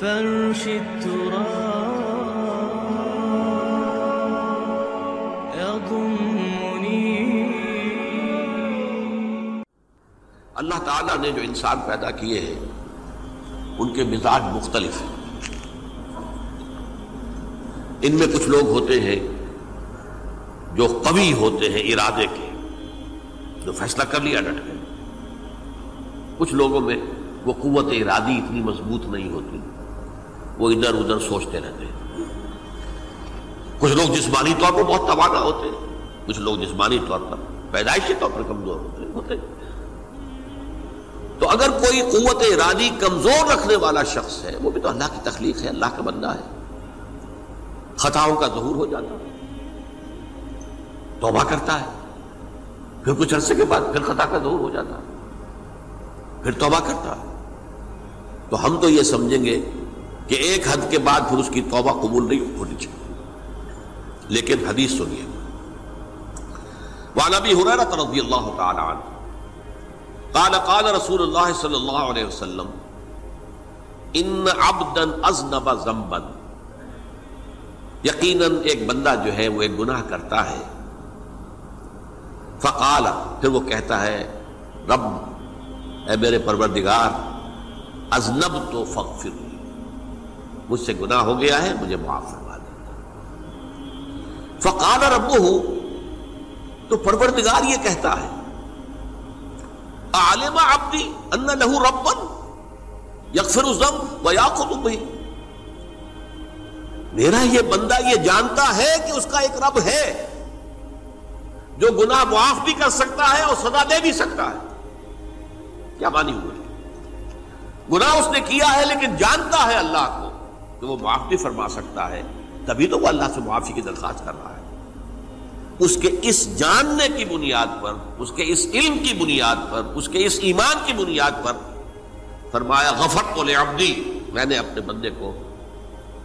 فرش التراب يضمني. اللہ تعالیٰ نے جو انسان پیدا کیے ہیں، ان کے مزاج مختلف ہیں۔ ان میں کچھ لوگ ہوتے ہیں جو قوی ہوتے ہیں ارادے کے، جو فیصلہ کر لیا ڈٹ گئے۔ کچھ لوگوں میں وہ قوت ارادی اتنی مضبوط نہیں ہوتی۔ وہ ادھر ادھر سوچتے رہتے ہیں۔ کچھ لوگ جسمانی طور پر بہت توانا ہوتے ہیں۔ کچھ لوگ جسمانی طور پر پیدائشی طور پر کمزور ہوتے ہیں ہوتے ہیں۔ تو اگر کوئی قوت ارادی کمزور رکھنے والا شخص ہے، وہ بھی تو اللہ کی تخلیق ہے، اللہ کا بندہ ہے۔ خطاؤں کا ظہور ہو جاتا ہے۔ توبہ کرتا ہے۔ پھر کچھ عرصے کے بعد پھر خطا کا ظہور ہو جاتا ہے۔ پھر توبہ کرتا ہے۔ تو ہم تو یہ سمجھیں گے کہ ایک حد کے بعد پھر اس کی توبہ قبول نہیں ہونی چاہیے۔ لیکن حدیث سنیے۔ وعن ابی حریرہ رضی اللہ تعالی عنہ، قال قال رسول اللہ صلی اللہ علیہ وسلم، ان عبدا اذنب ذنبا. یقیناً ایک بندہ جو ہے وہ ایک گناہ کرتا ہے۔ فقال، پھر وہ کہتا ہے، رب، اے میرے پروردگار ازنب تو فغفر مجھ سے گناہ ہو گیا ہے، مجھے معاف فرما دے۔ فقال رب تو پروردگار یہ کہتا ہے عالم عبدی ان لہو ربن یکفر الزم و یاخذ میرا یہ بندہ یہ جانتا ہے کہ اس کا ایک رب ہے، جو گناہ معاف بھی کر سکتا ہے اور سزا دے بھی سکتا ہے۔ کیا مانی ہوئے گناہ اس نے کیا ہے، لیکن جانتا ہے اللہ کو۔ کہ وہ معاف بھی فرما سکتا ہے، تبھی تو وہ اللہ سے معافی کی درخواست کر رہا ہے۔ اس کے اس جاننے کی بنیاد پر، اس کے اس علم کی بنیاد پر، اس کے اس ایمان کی بنیاد پر فرمایا غفر کو عبدی، میں نے اپنے بندے کو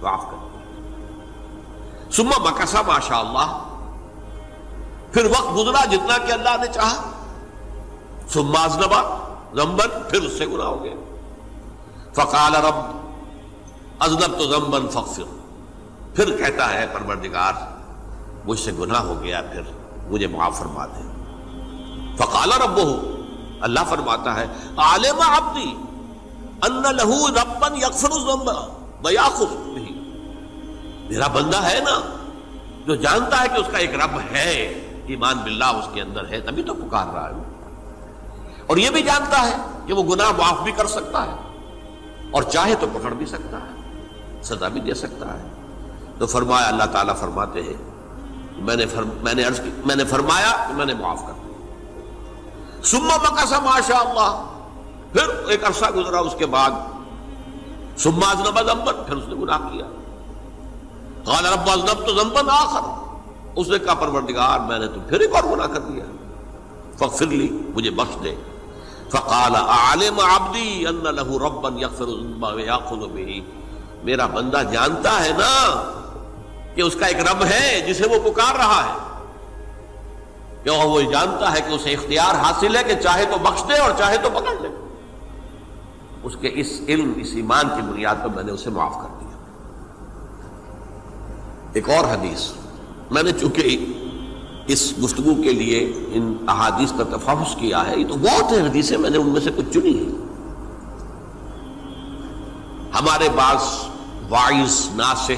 معاف کر دیا۔ سما مکسا ماشاء اللہ پھر وقت گزرا جتنا کہ اللہ نے چاہا۔ سما ازنبا زمبن پھر اس سے گنا ہو گیا فقال رب ازنب تو زمبن فخر پھر کہتا ہے پروردگار، مجھ سے گناہ ہو گیا، پھر مجھے معاف فرما دے۔ فقال رب اللہ فرماتا ہے، عالم عبدی، ان لہو ربن یکفر الذنب ویاخذ به۔ میرا بندہ ہے نا، جو جانتا ہے کہ اس کا ایک رب ہے، ایمان باللہ اس کے اندر ہے، تبھی تو پکار رہا ہے۔ اور یہ بھی جانتا ہے کہ وہ گناہ معاف بھی کر سکتا ہے، اور چاہے تو پکڑ بھی سکتا ہے۔ سزا بھی دے سکتا ہے۔ تو فرمایا، اللہ تعالیٰ فرماتے ہیں، میں نے فرم میں نے عرض کی، میں نے فرمایا کہ میں نے معاف کر دیا۔ سما مکاسا ماشاء اللہ پھر ایک عرصہ گزرا، اس کے بعد سما ازنب زمبن پھر اس نے گناہ کیا۔ قال رب ازنب تو زمبن آخر۔ اس نے کہا، پروردگار، میں نے تو پھر ایک اور گناہ کر دیا۔ فغفر لی مجھے بخش دے۔ فقال عالم عبدی ان له ربا يغفر الذنب ويأخذ به۔ میرا بندہ جانتا ہے نا کہ اس کا ایک رب ہے جسے وہ پکار رہا ہے۔ کیوں وہ جانتا ہے کہ اسے اختیار حاصل ہے کہ چاہے تو بخش دے اور چاہے تو پکڑ لے۔ اس کے اس علم، اس ایمان کی بنیاد پر میں نے اسے معاف کر دیا۔ ایک اور حدیث، میں نے چونکہ اس گفتگو کے لیے ان احادیث کا تفاوس کیا ہے، یہ تو بہت ہے حدیثیں، میں نے ان میں سے کچھ چنی ہے ہمارے بعض وائز ناسح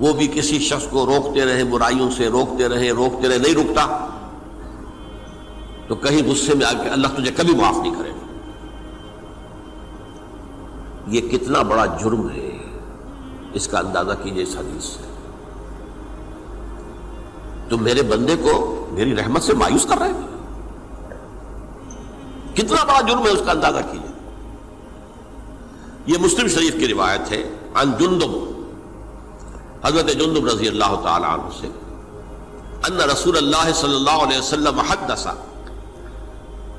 وہ بھی کسی شخص کو روکتے رہے، برائیوں سے روکتے رہے روکتے رہے، نہیں رکتا تو کہیں غصے میں آ کے اللہ تجھے کبھی معاف نہیں کرے یہ کتنا بڑا جرم ہے۔ اس کا اندازہ کیجیے اس حدیث سے۔ تو میرے بندے کو میری رحمت سے مایوس کر رہے ہیں۔ کتنا بڑا جرم ہے اس کا اندازہ کیجیے۔ یہ مسلم شریف کی روایت ہے ان جندب، حضرت جندب رضی اللہ تعالی عنہ سے، ان رسول اللہ صلی اللہ علیہ وسلم حدثا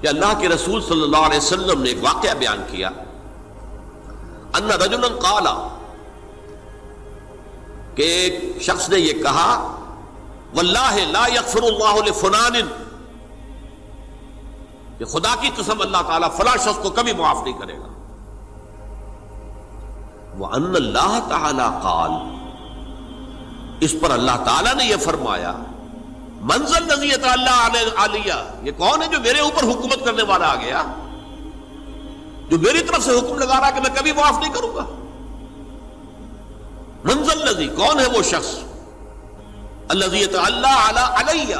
کہ اللہ کے رسول صلی اللہ علیہ وسلم نے ایک واقعہ بیان کیا۔ ان رجلا قالا کہ ایک شخص نے یہ کہا، واللہ لا یغفر اللہ لفلان، کہ خدا کی قسم اللہ تعالیٰ فلاں شخص کو کبھی معاف نہیں کرے گا۔ وہ ان اللہ تعالی قال اس پر اللہ تعالیٰ نے یہ فرمایا، منزل نزیت اللہ علیہ یہ کون ہے جو میرے اوپر حکومت کرنے والا آ گیا؟ جو میری طرف سے حکم لگا رہا کہ میں کبھی معاف نہیں کروں گا؟ منزل نزی کون ہے وہ شخص؟ الزیت اللہ علیہ۔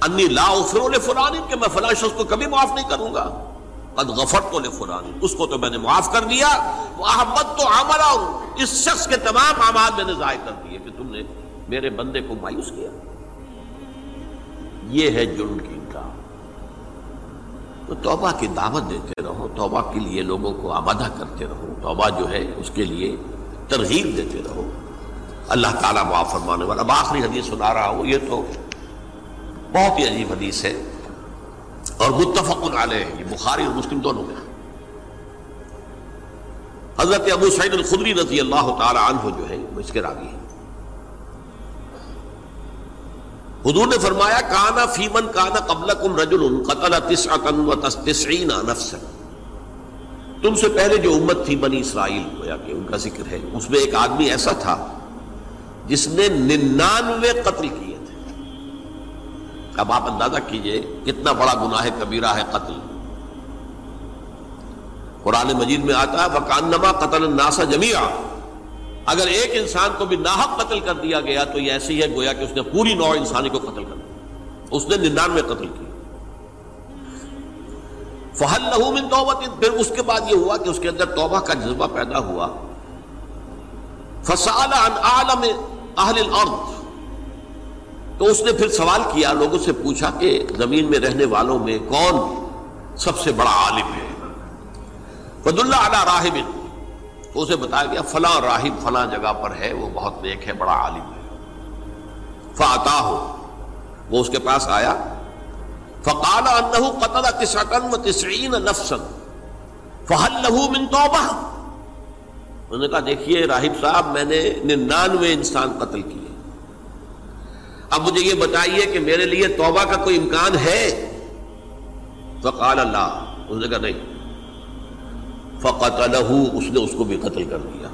انی لا فرول فرانی کہ میں فلاں شخص کو کبھی معاف نہیں کروں گا۔ قد غفر تو فرانی اس کو تو میں نے معاف کر دیا وہ احمد تو عملہ اس شخص کے تمام اعمال میں نے ضائع کر دیے کہ تم نے میرے بندے کو مایوس کیا۔ یہ ہے جرم کی انکار۔ تو توبہ کی دعوت دیتے رہو، توبہ کے لیے لوگوں کو آبادہ کرتے رہو، توبہ جو ہے اس کے لیے ترغیب دیتے رہو۔ اللہ تعالیٰ معاف فرمانے والا، اب آخری حدیث سنا رہا ہوں، یہ تو بہت ہی عجیب حدیث ہے۔ اور متفق علیہ، یہ بخاری اور مسلم دونوں میں۔ حضرت ابو سعید الخدری رضی اللہ تعالی عنہ جو ہے، وہ اس کے راوی ہیں۔ حضور نے فرمایا، کانا فیمن کانا قبل کم رجل قتل و تسعین نفسا. تم سے پہلے جو امت تھی بنی اسرائیل، گویا کہ ان کا ذکر ہے، اس میں ایک آدمی ایسا تھا جس نے ننانوے قتل کیے۔ اب آپ اندازہ کیجیے کتنا بڑا گناہ کبیرہ ہے قتل۔ قرآن مجید میں آتا ہے وکانما قتل الناسا جمیا اگر ایک انسان کو بھی ناحق قتل کر دیا گیا تو یہ ایسی ہے گویا کہ اس نے پوری نو انسانی کو قتل کر دیا۔ اس نے ننانوے قتل کی فہل لہو من توبت پھر اس کے بعد یہ ہوا کہ اس کے اندر توبہ کا جذبہ پیدا ہوا۔ فسال عن عالم اہل الارض تو اس نے پھر سوال کیا، لوگوں سے پوچھا کہ زمین میں رہنے والوں میں کون سب سے بڑا عالم ہے؟ فد اللہ علی راہب، تو اسے بتایا گیا، فلاں راہب فلاں جگہ پر ہے، وہ بہت نیک ہے، بڑا عالم ہے۔ فاتا ہو وہ اس کے پاس آیا۔ فقال انه قتل تسعتن و تسعین نفسا فهل له من توبہ انہوں نے کہا، دیکھیے راہب صاحب، میں نے ننانوے انسان قتل کیے۔ اب مجھے یہ بتائیے کہ میرے لیے توبہ کا کوئی امکان ہے؟ فقال اللہ، اس نے کہا نہیں۔ فقتلہ اس نے اس کو بھی قتل کر دیا۔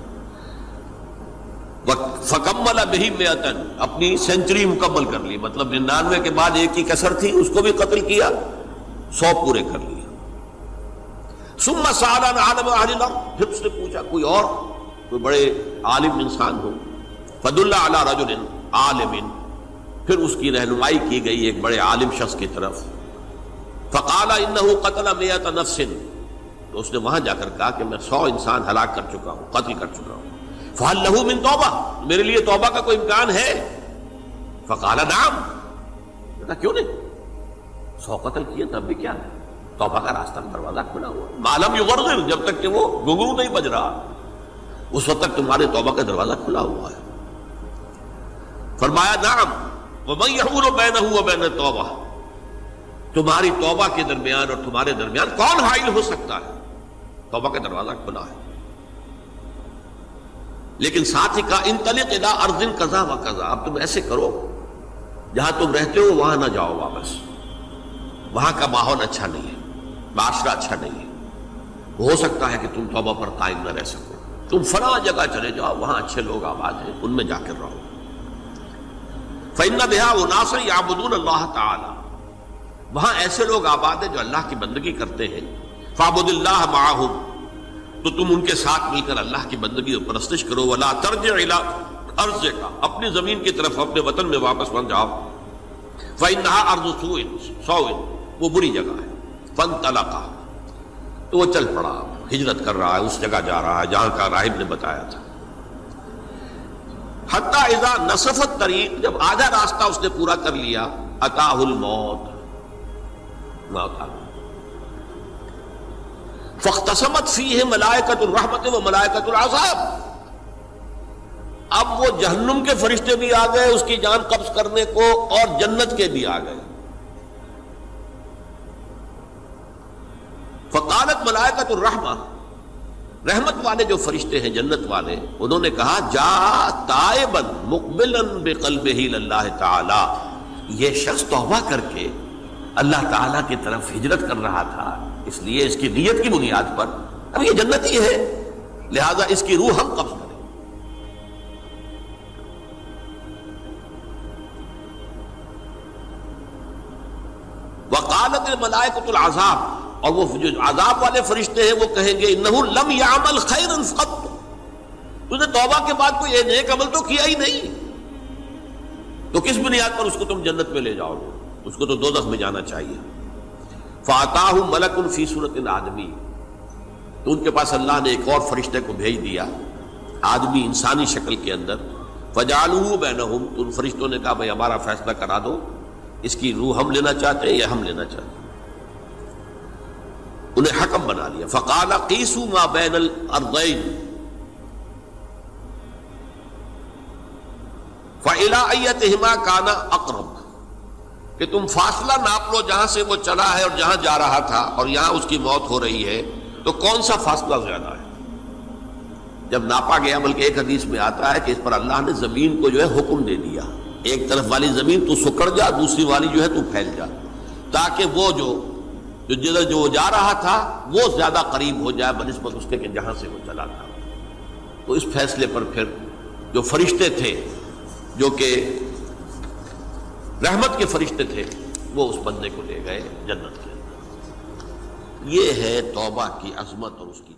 فکمل بہی میتن اپنی سینچری مکمل کر لی۔ مطلب ننانوے کے بعد ایک ہی کسر تھی، اس کو بھی قتل کیا۔ سو پورے کر لیا سما سالان عالم عالم پھر اس نے پوچھا، کوئی اور؟ کوئی بڑے عالم انسان ہو؟ فد اللہ علیہ رجل عالم۔ پھر اس کی رہنمائی کی گئی ایک بڑے عالم شخص کی طرف۔ فقال انه قتل میت نفس۔ تو اس نے وہاں جا کر کہا کہ میں سو انسان ہلاک کر چکا ہوں، قتل کر چکا ہوں۔ فال لہو من توبہ، میرے لیے توبہ کا کوئی امکان ہے؟ فقال نام کیوں نہیں؟ سو قتل کیے تب بھی کیا؟ ہے توبہ کا راستہ دروازہ کھلا ہوا۔ معلوم یغرغر، جب تک کہ وہ گنگرو نہیں بج رہا۔ اس وقت تک تمہارے توبہ کا دروازہ کھلا ہوا ہے۔ فرمایا نام ومن یحول بینہ بین توبہ تمہاری توبہ کے درمیان اور تمہارے درمیان کون حائل ہو سکتا ہے؟ توبہ کا دروازہ کھلا ہے۔ لیکن ساتھ ہی کہا ان تلق ادا ارزن و قزا اب تم ایسے کرو، جہاں تم رہتے ہو، وہاں نہ جاؤ واپس۔ وہاں کا ماحول اچھا نہیں ہے، معاشرہ اچھا نہیں ہے۔ ہو سکتا ہے کہ تم توبہ پر قائم نہ رہ سکو۔ تم فلاں جگہ چلے جاؤ، وہاں اچھے لوگ آباد ہیں، ان میں جا کر رہو۔ فن بہا وہ ناصر یابدون اللہ تعالی وہاں ایسے لوگ آباد ہیں جو اللہ کی بندگی کرتے ہیں۔ فابد اللہ معاہم تو تم ان کے ساتھ مل کر اللہ کی بندگی اور پرستش کرو۔ ولا ترج عرض کا اپنی زمین کی طرف، اپنے وطن میں واپس بن جاؤ۔ فن ارض سو وہ بری جگہ ہے۔ فن طلقہ تو وہ چل پڑا۔ ہجرت کر رہا ہے، اس جگہ جا رہا ہے، جہاں کا راہب نے بتایا تھا۔ حتیٰ اذا نصفت طریق، جب آدھا راستہ اس نے پورا کر لیا اتا الموت۔ موت آ فختصمت فی ہے ملائکت الرحمت و ملائکت العذاب۔ اب وہ جہنم کے فرشتے بھی آ گئے، اس کی جان قبض کرنے کو، اور جنت کے بھی آ گئے۔ فقالت ملائکت الرحمہ رحمت والے جو فرشتے ہیں، جنت والے، انہوں نے کہا، جا تائبن مقبلن بقلبہ اللہ تعالی۔ یہ شخص توبہ کر کے اللہ تعالی کی طرف ہجرت کر رہا تھا۔ اس لیے اس کی نیت کی بنیاد پر۔ اب یہ جنت ہی ہے۔ لہذا اس کی روح ہم قبض کریں۔ وقالت الملائکۃ العذاب۔ اور وہ جو عذاب والے فرشتے ہیں وہ کہیں گے، انہو لم یعمل خیرا قط تو نے توبہ کے بعد کوئی نیک عمل تو کیا ہی نہیں۔ تو کس بنیاد پر اس کو تم جنت میں لے جاؤ گے؟ اس کو تو دو میں جانا چاہیے۔ فاتاہ ملک الفی صورت آدمی تو ان کے پاس اللہ نے ایک اور فرشتے کو بھیج دیا، آدمی انسانی شکل کے اندر۔ فجالو بینہم۔ تو ان فرشتوں نے کہا، بھائی، ہمارا فیصلہ کرا دو۔ اس کی روح ہم لینا چاہتے ہیں یا ہم لینا چاہتے ہیں؟ انہیں حکم بنا لیا۔ فقال قیسو ما بین الارضین فعلا ایتہما کانا اقرب کہ تم فاصلہ ناپ لو جہاں سے وہ چلا ہے اور جہاں جا رہا تھا اور یہاں اس کی موت ہو رہی ہے، تو کون سا فاصلہ زیادہ ہے؟ جب ناپا گیا، بلکہ ایک حدیث میں آتا ہے کہ اس پر اللہ نے زمین کو جو ہے حکم دے دیا۔ ایک طرف والی زمین تو سکڑ جا، دوسری والی جو ہے تو پھیل جا۔ تاکہ وہ جو جو جدھر جو جا رہا تھا، وہ زیادہ قریب ہو جائے، بنسبت اس کے کہ جہاں سے وہ چلا تھا۔ تو اس فیصلے پر پھر جو فرشتے تھے، جو کہ رحمت کے فرشتے تھے، وہ اس بندے کو لے گئے جنت کے اندر۔ یہ ہے توبہ کی عظمت اور اس کی